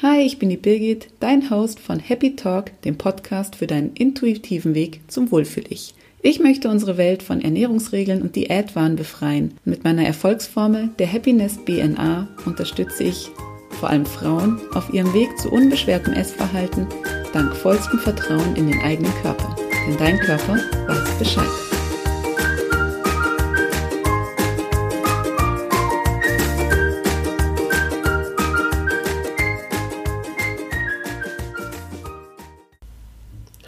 Hi, ich bin die Birgit, dein Host von Happy Talk, dem Podcast für deinen intuitiven Weg zum Wohlfühl-Ich. Ich möchte unsere Welt von Ernährungsregeln und Diätwahn befreien. Mit meiner Erfolgsformel, der Happiness BNA, unterstütze ich vor allem Frauen auf ihrem Weg zu unbeschwertem Essverhalten dank vollstem Vertrauen in den eigenen Körper. Denn dein Körper weiß Bescheid.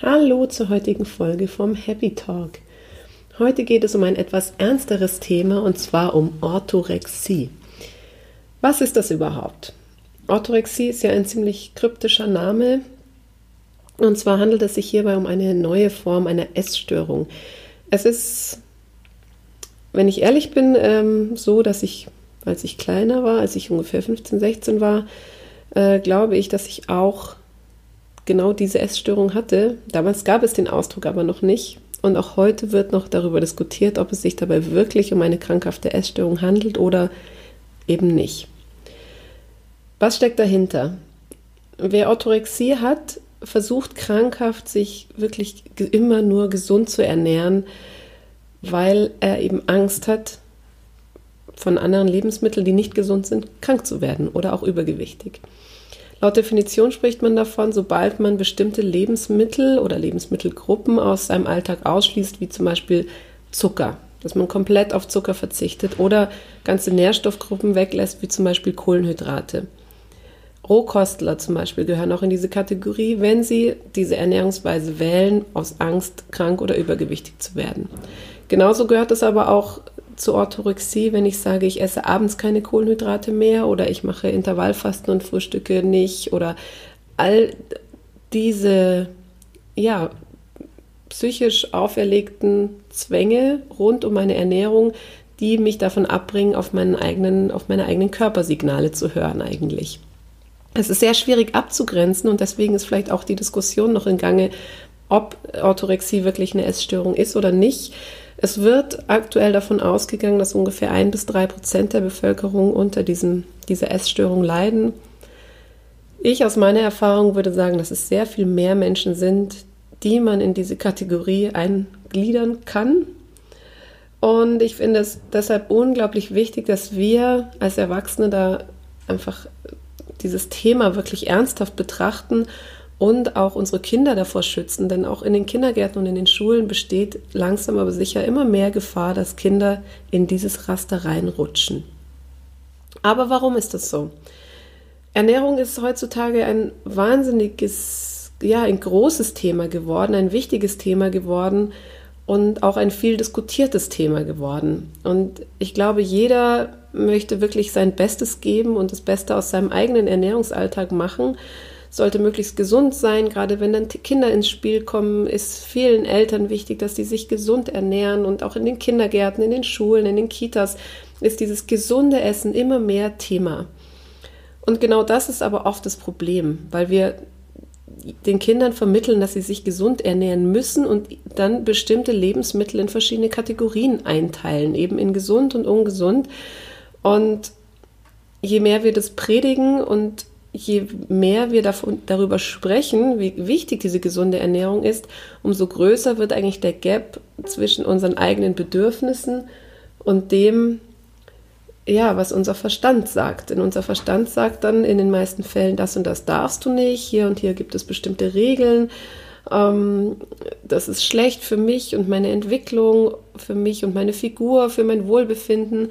Hallo zur heutigen Folge vom Happy Talk. Heute geht es um ein etwas ernsteres Thema und zwar um Orthorexie. Was ist das überhaupt? Orthorexie ist ja ein ziemlich kryptischer Name. Und zwar handelt es sich hierbei um eine neue Form einer Essstörung. Es ist, wenn ich ehrlich bin, ähm, so, dass ich, als ich kleiner war, als ich ungefähr 15, 16 war, äh, glaube ich, dass ich auch genau diese Essstörung hatte. Damals gab es den Ausdruck aber noch nicht. Und auch heute wird noch darüber diskutiert, ob es sich dabei wirklich um eine krankhafte Essstörung handelt oder eben nicht. Was steckt dahinter? Wer Orthorexie hat, versucht krankhaft, sich wirklich immer nur gesund zu ernähren, weil er eben Angst hat, von anderen Lebensmitteln, die nicht gesund sind, krank zu werden oder auch übergewichtig. Laut Definition spricht man davon, sobald man bestimmte Lebensmittel oder Lebensmittelgruppen aus seinem Alltag ausschließt, wie zum Beispiel Zucker, dass man komplett auf Zucker verzichtet oder ganze Nährstoffgruppen weglässt, wie zum Beispiel Kohlenhydrate. Rohkostler zum Beispiel gehören auch in diese Kategorie, wenn sie diese Ernährungsweise wählen, aus Angst, krank oder übergewichtig zu werden. Genauso gehört es aber auch zur Orthorexie, wenn ich sage, ich esse abends keine Kohlenhydrate mehr oder ich mache Intervallfasten und frühstücke nicht oder all diese ja, psychisch auferlegten Zwänge rund um meine Ernährung, die mich davon abbringen, auf, meinen eigenen, auf meine eigenen Körpersignale zu hören eigentlich. Es ist sehr schwierig abzugrenzen und deswegen ist vielleicht auch die Diskussion noch in Gange, ob Orthorexie wirklich eine Essstörung ist oder nicht. Es wird aktuell davon ausgegangen, dass ungefähr ein bis drei Prozent der Bevölkerung unter diesem, dieser Essstörung leiden. Ich aus meiner Erfahrung würde sagen, dass es sehr viel mehr Menschen sind, die man in diese Kategorie eingliedern kann. Und ich finde es deshalb unglaublich wichtig, dass wir als Erwachsene da einfach dieses Thema wirklich ernsthaft betrachten und auch unsere Kinder davor schützen. Denn auch in den Kindergärten und in den Schulen besteht langsam aber sicher immer mehr Gefahr, dass Kinder in dieses Raster reinrutschen. Aber warum ist das so? Ernährung ist heutzutage ein wahnsinniges, ja, ein großes Thema geworden, ein wichtiges Thema geworden und auch ein viel diskutiertes Thema geworden. Und ich glaube, jeder möchte wirklich sein Bestes geben und das Beste aus seinem eigenen Ernährungsalltag machen sollte möglichst gesund sein. Gerade wenn dann Kinder ins Spiel kommen, ist vielen Eltern wichtig, dass sie sich gesund ernähren und auch in den Kindergärten, in den Schulen, in den Kitas ist dieses gesunde Essen immer mehr Thema. Und genau das ist aber oft das Problem, weil wir den Kindern vermitteln, dass sie sich gesund ernähren müssen und dann bestimmte Lebensmittel in verschiedene Kategorien einteilen, eben in gesund und ungesund. Und je mehr wir das predigen und je mehr wir davon, darüber sprechen, wie wichtig diese gesunde Ernährung ist, umso größer wird eigentlich der Gap zwischen unseren eigenen Bedürfnissen und dem, ja, was unser Verstand sagt. Denn unser Verstand sagt dann in den meisten Fällen, das und das darfst du nicht, hier und hier gibt es bestimmte Regeln, ähm, das ist schlecht für mich und meine Entwicklung, für mich und meine Figur, für mein Wohlbefinden.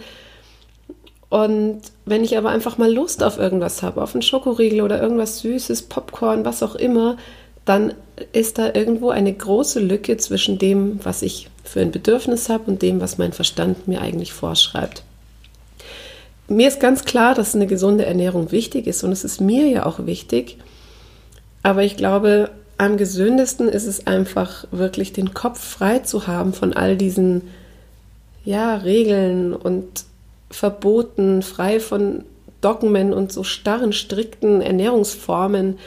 Und wenn ich aber einfach mal Lust auf irgendwas habe, auf einen Schokoriegel oder irgendwas Süßes, Popcorn, was auch immer, dann ist da irgendwo eine große Lücke zwischen dem, was ich für ein Bedürfnis habe und dem, was mein Verstand mir eigentlich vorschreibt. Mir ist ganz klar, dass eine gesunde Ernährung wichtig ist und es ist mir ja auch wichtig. Aber ich glaube, am gesündesten ist es einfach wirklich den Kopf frei zu haben von all diesen ja, Regeln und verboten, frei von Dogmen und so starren, strikten Ernährungsformen,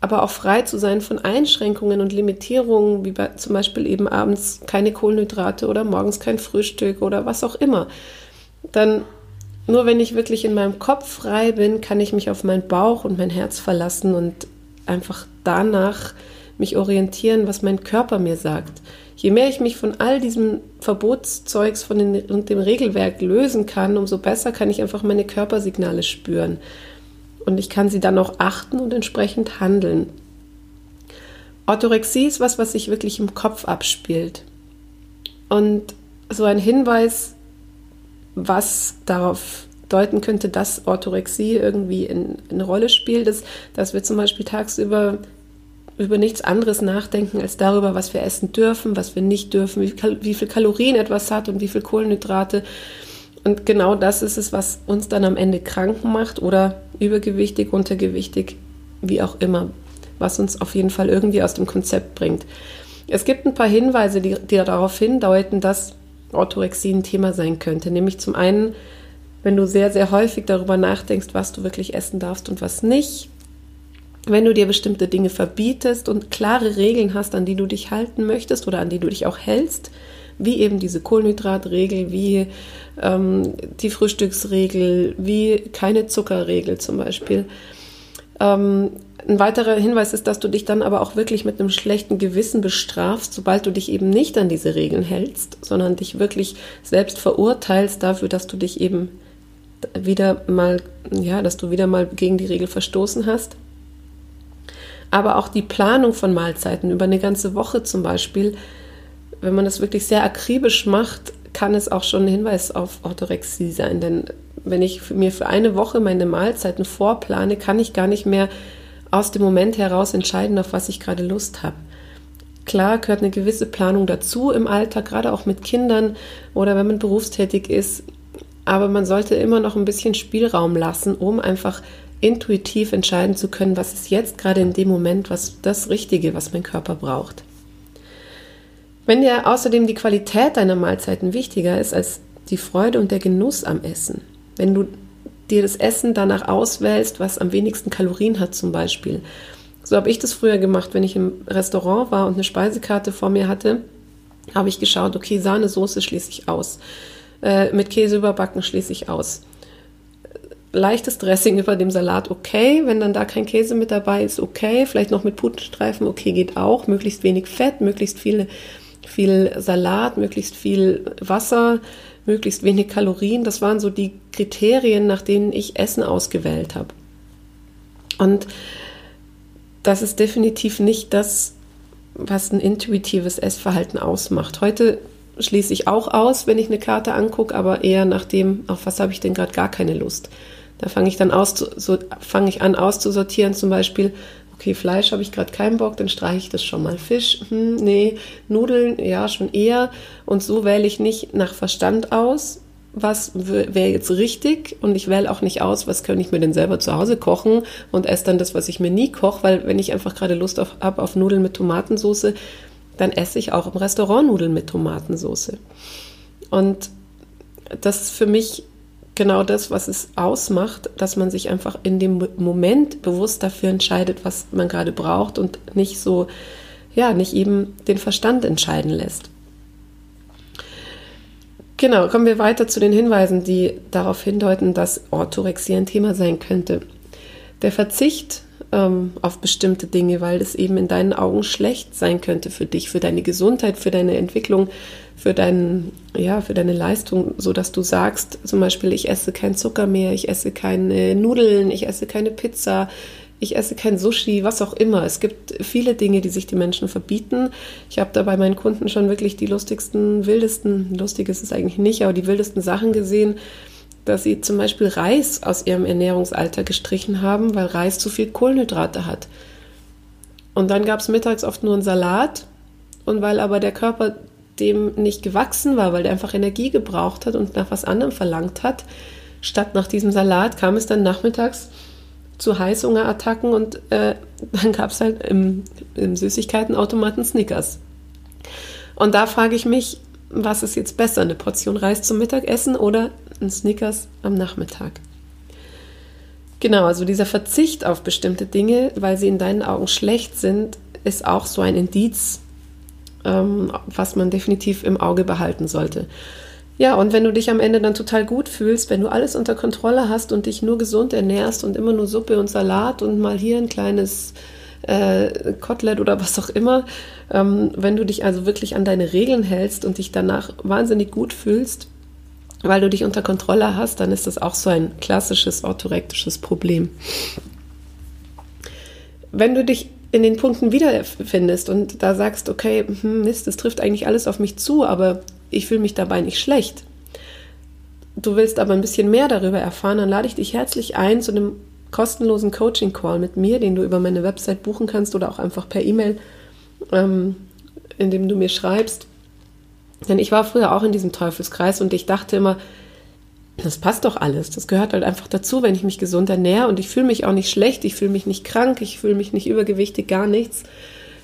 aber auch frei zu sein von Einschränkungen und Limitierungen, wie bei, zum Beispiel eben abends keine Kohlenhydrate oder morgens kein Frühstück oder was auch immer, dann nur wenn ich wirklich in meinem Kopf frei bin, kann ich mich auf meinen Bauch und mein Herz verlassen und einfach danach mich orientieren, was mein Körper mir sagt. Je mehr ich mich von all diesem Verbotszeugs von den, und dem Regelwerk lösen kann, umso besser kann ich einfach meine Körpersignale spüren. Und ich kann sie dann auch achten und entsprechend handeln. Orthorexie ist was, was sich wirklich im Kopf abspielt. Und so ein Hinweis, was darauf deuten könnte, dass Orthorexie irgendwie in, eine Rolle spielt, ist, dass wir zum Beispiel tagsüber über nichts anderes nachdenken als darüber, was wir essen dürfen, was wir nicht dürfen, wie, wie viel Kalorien etwas hat und wie viel Kohlenhydrate. Und genau das ist es, was uns dann am Ende krank macht oder übergewichtig, untergewichtig, wie auch immer, was uns auf jeden Fall irgendwie aus dem Konzept bringt. Es gibt ein paar Hinweise, die, die darauf hindeuten, dass Orthorexie ein Thema sein könnte. Nämlich zum einen, wenn du sehr, sehr häufig darüber nachdenkst, was du wirklich essen darfst und was nicht. Wenn du dir bestimmte Dinge verbietest und klare Regeln hast, an die du dich halten möchtest oder an die du dich auch hältst, wie eben diese Kohlenhydratregel, wie ähm, die Frühstücksregel, wie keine Zuckerregel zum Beispiel. Ähm, ein weiterer Hinweis ist, dass du dich dann aber auch wirklich mit einem schlechten Gewissen bestrafst, sobald du dich eben nicht an diese Regeln hältst, sondern dich wirklich selbst verurteilst dafür, dass du dich eben wieder mal, ja, dass du wieder mal gegen die Regel verstoßen hast. Aber auch die Planung von Mahlzeiten über eine ganze Woche zum Beispiel, wenn man das wirklich sehr akribisch macht, kann es auch schon ein Hinweis auf Orthorexie sein. Denn wenn ich mir für eine Woche meine Mahlzeiten vorplane, kann ich gar nicht mehr aus dem Moment heraus entscheiden, auf was ich gerade Lust habe. Klar gehört eine gewisse Planung dazu im Alltag, gerade auch mit Kindern oder wenn man berufstätig ist. Aber man sollte immer noch ein bisschen Spielraum lassen, um einfach intuitiv entscheiden zu können, was ist jetzt gerade in dem Moment was das Richtige, was mein Körper braucht. Wenn dir außerdem die Qualität deiner Mahlzeiten wichtiger ist als die Freude und der Genuss am Essen, wenn du dir das Essen danach auswählst, was am wenigsten Kalorien hat zum Beispiel. So habe ich das früher gemacht, wenn ich im Restaurant war und eine Speisekarte vor mir hatte, habe ich geschaut, okay, Sahnesoße schließe ich aus. Äh, mit Käse überbacken schließe ich aus. Leichtes Dressing über dem Salat, okay. Wenn dann da kein Käse mit dabei ist, okay. Vielleicht noch mit Putenstreifen, okay, geht auch. Möglichst wenig Fett, möglichst viel, viel Salat, möglichst viel Wasser, möglichst wenig Kalorien. Das waren so die Kriterien, nach denen ich Essen ausgewählt habe. Und das ist definitiv nicht das, was ein intuitives Essverhalten ausmacht. Heute schließe ich auch aus, wenn ich eine Karte angucke, aber eher nach dem, auf was habe ich denn gerade gar keine Lust. Da fange ich dann aus, so fange ich an auszusortieren, zum Beispiel, okay, Fleisch habe ich gerade keinen Bock, dann streiche ich das schon mal. Fisch, hm, nee, Nudeln, ja, schon eher. Und so wähle ich nicht nach Verstand aus, was wäre jetzt richtig und ich wähle auch nicht aus, was könnte ich mir denn selber zu Hause kochen und esse dann das, was ich mir nie koche, weil wenn ich einfach gerade Lust habe auf, auf Nudeln mit Tomatensauce, dann esse ich auch im Restaurant Nudeln mit Tomatensauce. Und das ist für mich genau das, was es ausmacht, dass man sich einfach in dem Moment bewusst dafür entscheidet, was man gerade braucht und nicht so, ja, nicht eben den Verstand entscheiden lässt. Genau, kommen wir weiter zu den Hinweisen, die darauf hindeuten, dass Orthorexie ein Thema sein könnte. Der Verzicht ähm, auf bestimmte Dinge, weil es eben in deinen Augen schlecht sein könnte für dich, für deine Gesundheit, für deine Entwicklung, für, dein, ja, für deine Leistung, so dass du sagst, zum Beispiel, ich esse kein Zucker mehr, ich esse keine Nudeln, ich esse keine Pizza, ich esse kein Sushi, was auch immer. Es gibt viele Dinge, die sich die Menschen verbieten. Ich habe da bei meinen Kunden schon wirklich die lustigsten, wildesten, lustig ist es eigentlich nicht, aber die wildesten Sachen gesehen, dass sie zum Beispiel Reis aus ihrem Ernährungsalter gestrichen haben, weil Reis zu viel Kohlenhydrate hat. Und dann gab es mittags oft nur einen Salat. Und weil aber der Körper dem nicht gewachsen war, weil der einfach Energie gebraucht hat und nach was anderem verlangt hat, statt nach diesem Salat kam es dann nachmittags zu Heißhungerattacken und äh, dann gab es halt im, im Süßigkeitenautomaten Snickers. Und da frage ich mich, was ist jetzt besser, eine Portion Reis zum Mittagessen oder ein Snickers am Nachmittag? Genau, also dieser Verzicht auf bestimmte Dinge, weil sie in deinen Augen schlecht sind, ist auch so ein Indiz, ähm, was man definitiv im Auge behalten sollte. Ja, und wenn du dich am Ende dann total gut fühlst, wenn du alles unter Kontrolle hast und dich nur gesund ernährst und immer nur Suppe und Salat und mal hier ein kleines äh, Kotelett oder was auch immer, ähm, wenn du dich also wirklich an deine Regeln hältst und dich danach wahnsinnig gut fühlst, weil du dich unter Kontrolle hast, dann ist das auch so ein klassisches orthorektisches Problem. Wenn du dich in den Punkten wiederfindest und da sagst, okay, hm, Mist, das trifft eigentlich alles auf mich zu, aber ich fühle mich dabei nicht schlecht. Du willst aber ein bisschen mehr darüber erfahren, dann lade ich dich herzlich ein zu einem kostenlosen Coaching-Call mit mir, den du über meine Website buchen kannst oder auch einfach per E-Mail, ähm, indem du mir schreibst. Denn ich war früher auch in diesem Teufelskreis und ich dachte immer, das passt doch alles. Das gehört halt einfach dazu, wenn ich mich gesund ernähre und ich fühle mich auch nicht schlecht, ich fühle mich nicht krank, ich fühle mich nicht übergewichtig, gar nichts.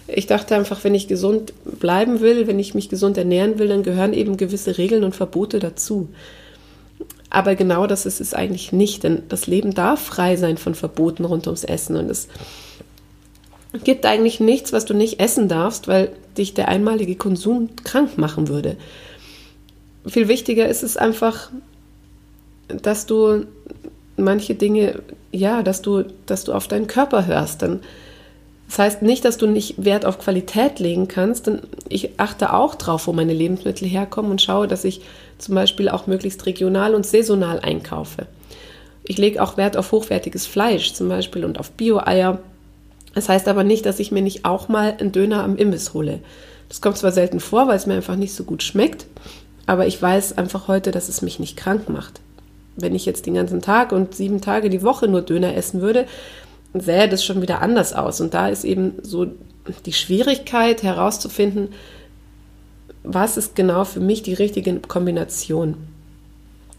Ich dachte einfach, wenn ich gesund bleiben will, wenn ich mich gesund ernähren will, dann gehören eben gewisse Regeln und Verbote dazu. Aber genau das ist es eigentlich nicht, denn das Leben darf frei sein von Verboten rund ums Essen und es gibt eigentlich nichts, was du nicht essen darfst, weil dich der einmalige Konsum krank machen würde. Viel wichtiger ist es einfach, dass du manche Dinge, ja, dass du, dass du auf deinen Körper hörst. Denn das heißt nicht, dass du nicht Wert auf Qualität legen kannst, denn ich achte auch drauf, wo meine Lebensmittel herkommen und schaue, dass ich zum Beispiel auch möglichst regional und saisonal einkaufe. Ich lege auch Wert auf hochwertiges Fleisch zum Beispiel und auf Bio-Eier. Das heißt aber nicht, dass ich mir nicht auch mal einen Döner am Imbiss hole. Das kommt zwar selten vor, weil es mir einfach nicht so gut schmeckt, aber ich weiß einfach heute, dass es mich nicht krank macht wenn ich jetzt den ganzen Tag und sieben Tage die Woche nur Döner essen würde, sähe das schon wieder anders aus. Und da ist eben so die Schwierigkeit herauszufinden, was ist genau für mich die richtige Kombination.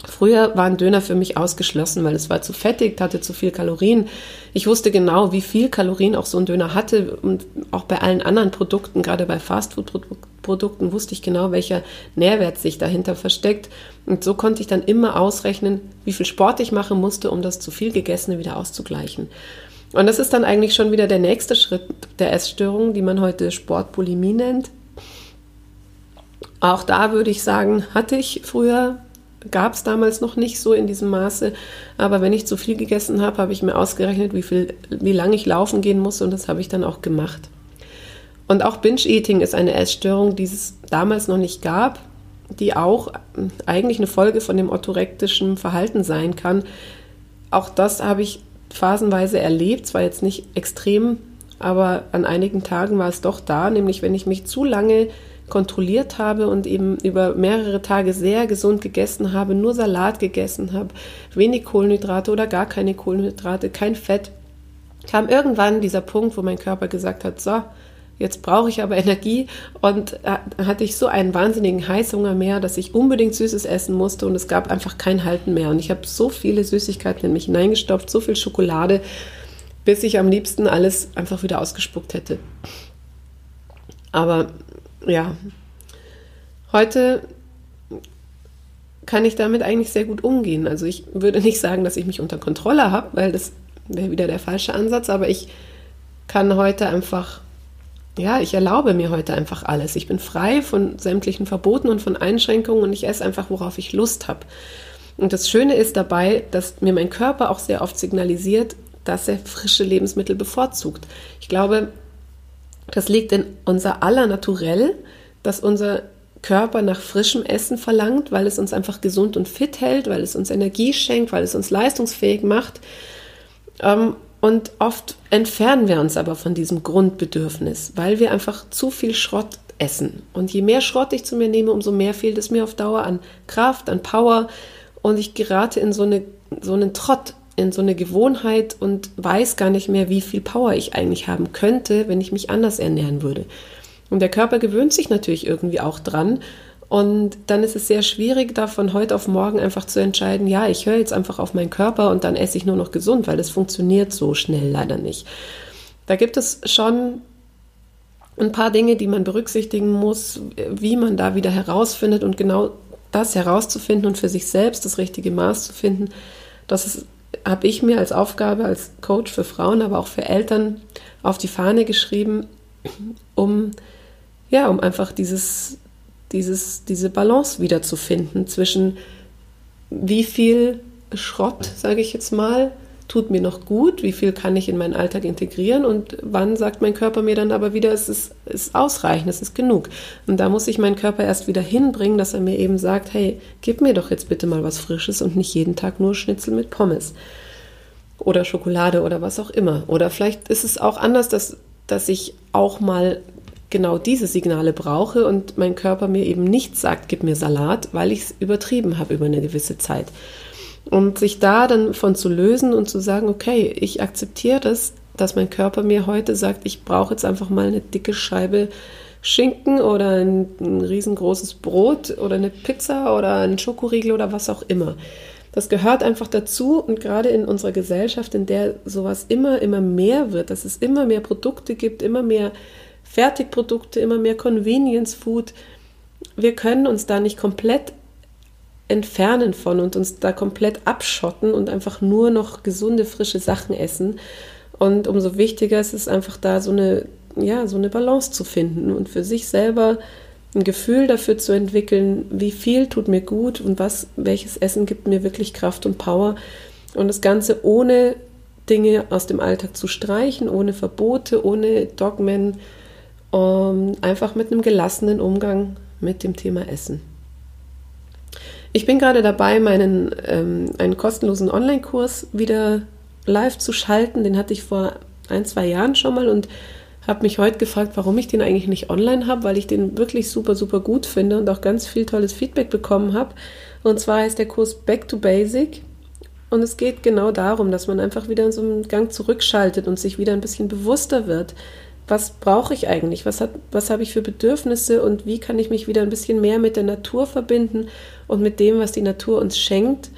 Früher waren Döner für mich ausgeschlossen, weil es war zu fettig, hatte zu viel Kalorien. Ich wusste genau, wie viel Kalorien auch so ein Döner hatte und auch bei allen anderen Produkten, gerade bei Fastfood-Produkten, wusste ich genau, welcher Nährwert sich dahinter versteckt. Und so konnte ich dann immer ausrechnen, wie viel Sport ich machen musste, um das zu viel gegessene wieder auszugleichen. Und das ist dann eigentlich schon wieder der nächste Schritt der Essstörung, die man heute Sportbulimie nennt. Auch da würde ich sagen, hatte ich früher gab es damals noch nicht so in diesem Maße. Aber wenn ich zu viel gegessen habe, habe ich mir ausgerechnet, wie, viel, wie lange ich laufen gehen muss und das habe ich dann auch gemacht. Und auch Binge-Eating ist eine Essstörung, die es damals noch nicht gab, die auch eigentlich eine Folge von dem orthorektischen Verhalten sein kann. Auch das habe ich phasenweise erlebt, zwar jetzt nicht extrem, aber an einigen Tagen war es doch da, nämlich wenn ich mich zu lange kontrolliert habe und eben über mehrere Tage sehr gesund gegessen habe, nur Salat gegessen habe, wenig Kohlenhydrate oder gar keine Kohlenhydrate, kein Fett, kam irgendwann dieser Punkt, wo mein Körper gesagt hat, so, jetzt brauche ich aber Energie und äh, hatte ich so einen wahnsinnigen Heißhunger mehr, dass ich unbedingt Süßes essen musste und es gab einfach kein Halten mehr. Und ich habe so viele Süßigkeiten in mich hineingestopft, so viel Schokolade, bis ich am liebsten alles einfach wieder ausgespuckt hätte. Aber ja, heute kann ich damit eigentlich sehr gut umgehen. Also ich würde nicht sagen, dass ich mich unter Kontrolle habe, weil das wäre wieder der falsche Ansatz, aber ich kann heute einfach, ja, ich erlaube mir heute einfach alles. Ich bin frei von sämtlichen Verboten und von Einschränkungen und ich esse einfach, worauf ich Lust habe. Und das Schöne ist dabei, dass mir mein Körper auch sehr oft signalisiert, dass er frische Lebensmittel bevorzugt. Ich glaube, das liegt in unser aller Naturell, dass unser Körper nach frischem Essen verlangt, weil es uns einfach gesund und fit hält, weil es uns Energie schenkt, weil es uns leistungsfähig macht. Ähm, und oft entfernen wir uns aber von diesem Grundbedürfnis, weil wir einfach zu viel Schrott essen. Und je mehr Schrott ich zu mir nehme, umso mehr fehlt es mir auf Dauer an Kraft, an Power. Und ich gerate in so, eine, so einen Trott, in so eine Gewohnheit und weiß gar nicht mehr, wie viel Power ich eigentlich haben könnte, wenn ich mich anders ernähren würde. Und der Körper gewöhnt sich natürlich irgendwie auch dran. Und dann ist es sehr schwierig, da von heute auf morgen einfach zu entscheiden, ja, ich höre jetzt einfach auf meinen Körper und dann esse ich nur noch gesund, weil das funktioniert so schnell leider nicht. Da gibt es schon ein paar Dinge, die man berücksichtigen muss, wie man da wieder herausfindet und genau das herauszufinden und für sich selbst das richtige Maß zu finden. Das habe ich mir als Aufgabe als Coach für Frauen, aber auch für Eltern auf die Fahne geschrieben, um ja, um einfach dieses dieses, diese Balance wiederzufinden zwischen wie viel Schrott, sage ich jetzt mal, tut mir noch gut, wie viel kann ich in meinen Alltag integrieren und wann sagt mein Körper mir dann aber wieder, es ist, ist ausreichend, es ist genug. Und da muss ich meinen Körper erst wieder hinbringen, dass er mir eben sagt, hey, gib mir doch jetzt bitte mal was Frisches und nicht jeden Tag nur Schnitzel mit Pommes oder Schokolade oder was auch immer. Oder vielleicht ist es auch anders, dass, dass ich auch mal genau diese Signale brauche und mein Körper mir eben nicht sagt, gib mir Salat, weil ich es übertrieben habe über eine gewisse Zeit. Und sich da dann von zu lösen und zu sagen, okay, ich akzeptiere das, dass mein Körper mir heute sagt, ich brauche jetzt einfach mal eine dicke Scheibe Schinken oder ein, ein riesengroßes Brot oder eine Pizza oder ein Schokoriegel oder was auch immer. Das gehört einfach dazu und gerade in unserer Gesellschaft, in der sowas immer, immer mehr wird, dass es immer mehr Produkte gibt, immer mehr Fertigprodukte, immer mehr Convenience Food. Wir können uns da nicht komplett entfernen von und uns da komplett abschotten und einfach nur noch gesunde, frische Sachen essen. Und umso wichtiger ist es einfach da so eine, ja, so eine Balance zu finden und für sich selber ein Gefühl dafür zu entwickeln, wie viel tut mir gut und was, welches Essen gibt mir wirklich Kraft und Power. Und das Ganze ohne Dinge aus dem Alltag zu streichen, ohne Verbote, ohne Dogmen, um, einfach mit einem gelassenen Umgang mit dem Thema Essen. Ich bin gerade dabei, meinen ähm, einen kostenlosen Online-Kurs wieder live zu schalten. Den hatte ich vor ein, zwei Jahren schon mal und habe mich heute gefragt, warum ich den eigentlich nicht online habe, weil ich den wirklich super, super gut finde und auch ganz viel tolles Feedback bekommen habe. Und zwar heißt der Kurs Back to Basic. Und es geht genau darum, dass man einfach wieder in so einen Gang zurückschaltet und sich wieder ein bisschen bewusster wird, was brauche ich eigentlich, was, was habe ich für Bedürfnisse und wie kann ich mich wieder ein bisschen mehr mit der Natur verbinden und mit dem, was die Natur uns schenkt,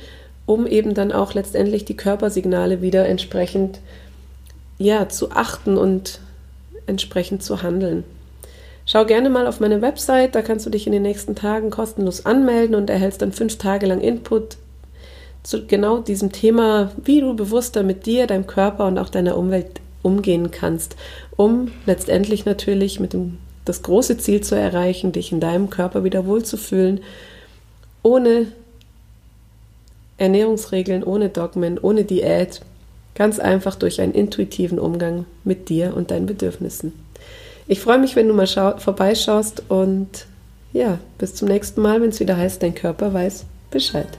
um eben dann auch letztendlich die Körpersignale wieder entsprechend ja, zu achten und entsprechend zu handeln. Schau gerne mal auf meine Website, da kannst du dich in den nächsten Tagen kostenlos anmelden und erhältst dann fünf Tage lang Input zu genau diesem Thema, wie du bewusster mit dir, deinem Körper und auch deiner Umwelt umgehen kannst, um letztendlich natürlich mit dem das große Ziel zu erreichen, dich in deinem Körper wieder wohlzufühlen, ohne Ernährungsregeln, ohne Dogmen, ohne Diät, ganz einfach durch einen intuitiven Umgang mit dir und deinen Bedürfnissen. Ich freue mich, wenn du mal vorbeischaust und ja, bis zum nächsten Mal, wenn es wieder heißt, dein Körper weiß Bescheid.